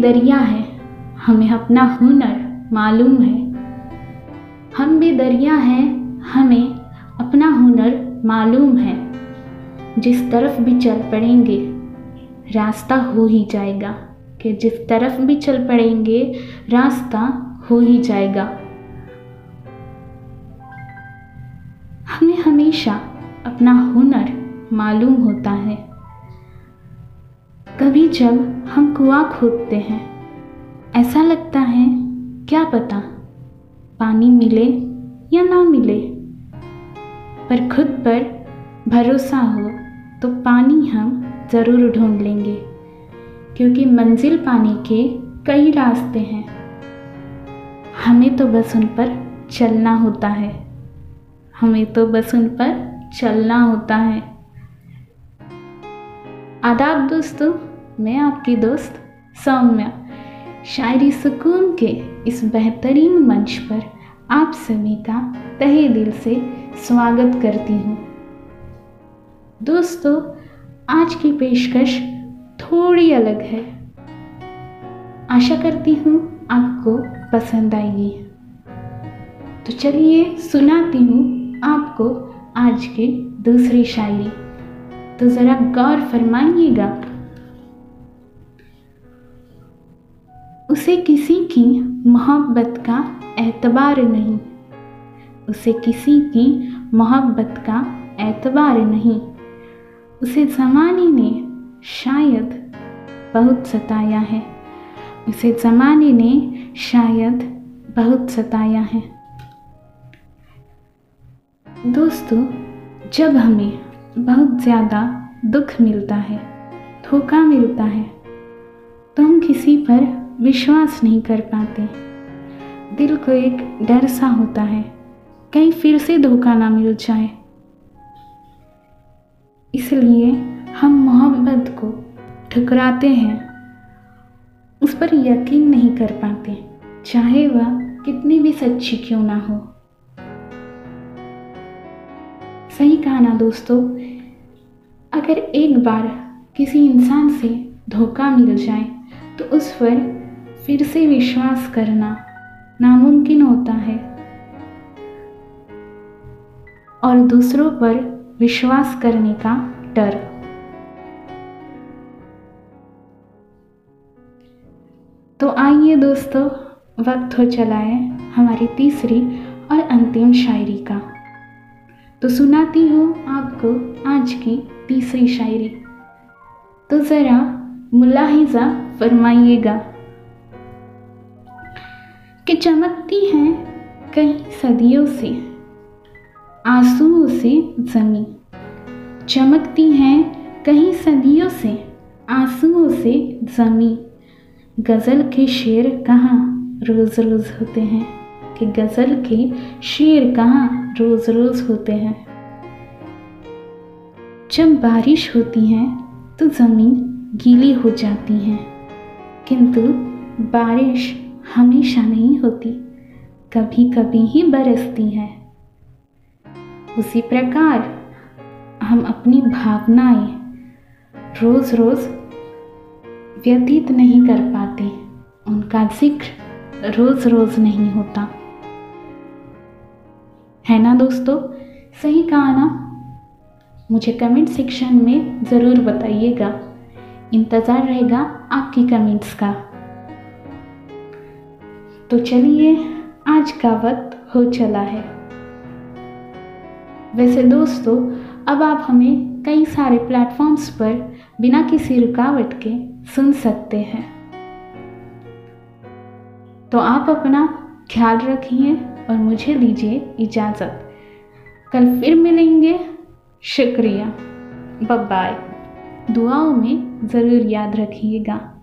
दरिया हैं। हमें अपना हुनर मालूम है। हम भी दरिया हैं, हमें अपना हुनर मालूम है। जिस तरफ़ भी चल पड़ेंगे, रास्ता हो ही जाएगा। कि जिस तरफ़ भी चल पड़ेंगे, रास्ता हो ही जाएगा। हमें हमेशा अपना हुनर मालूम होता है। कभी जब हम कुआँ खोदते हैं, ऐसा लगता है, क्या पता पानी मिले या ना मिले। पर खुद पर भरोसा हो तो पानी हम ज़रूर ढूंढ लेंगे, क्योंकि मंजिल पाने के कई रास्ते हैं। हमें तो बस उन पर चलना होता है। हमें तो बस उन पर चलना होता है। आदाब दोस्तों, मैं आपकी दोस्त सौम्या। शायरी सुकून के इस बेहतरीन मंच पर आप सभी का तहे दिल से स्वागत करती हूँ। दोस्तों, आज की पेशकश थोड़ी अलग है। आशा करती हूँ आपको पसंद आएगी। तो चलिए सुनाती हूँ आपको आज की दूसरी शायरी। तो ज़रा गौर फरमाइएगा। उसे किसी की मोहब्बत का एतबार नहीं। उसे किसी की मोहब्बत का एतबार नहीं। उसे ज़माने ने शायद बहुत सताया है। उसे ज़माने ने शायद बहुत सताया है। दोस्तों, जब हमें बहुत ज़्यादा दुख मिलता है, धोखा मिलता है। तो हम किसी पर विश्वास नहीं कर पाते। दिल को एक डर सा होता है, कहीं फिर से धोखा ना मिल जाए। इसलिए हम मोहब्बत को ठुकराते हैं। उस पर यकीन नहीं कर पाते, चाहे वह कितनी भी सच्ची क्यों ना हो। सही कहा ना दोस्तों। अगर एक बार किसी इंसान से धोखा मिल जाए तो उस पर फिर से विश्वास करना नामुमकिन होता है। और दूसरों पर विश्वास करने का डर। तो आइए दोस्तों, वक्त हो चला है हमारी तीसरी और अंतिम शायरी। तो सुनाती हूँ आपको आज की तीसरी शायरी। तो ज़रा मुलाहिजा फरमाइएगा। कि चमकती हैं कई सदियों से, आंसुओं से जमी। चमकती हैं कई सदियों से, आंसुओं से जमी। गज़ल के शेर कहाँ रोज़ रोज़ होते हैं। कि गज़ल के शेर कहाँ रोज़ रोज़ होते हैं। जब बारिश होती है तो ज़मीन गीली हो जाती है। किंतु बारिश हमेशा नहीं होती कभी कभी ही बरसती है। उसी प्रकार हम अपनी भावनाएँ रोज़ रोज़ व्यतीत नहीं कर पाते। उनका ज़िक्र रोज़ रोज़ नहीं होता। है ना दोस्तों? सही कहा ना? मुझे कमेंट सेक्शन में ज़रूर बताइएगा। इंतज़ार रहेगा आपकी कमेंट्स का। तो चलिए, आज का वक्त हो चला है। वैसे दोस्तों, अब आप हमें कई सारे प्लेटफॉर्म्स पर बिना किसी रुकावट के सुन सकते हैं। तो आप अपना ख्याल रखिए। और मुझे दीजिए इजाज़त। कल फिर मिलेंगे। शुक्रिया। बाय दुआओं में ज़रूर याद रखिएगा।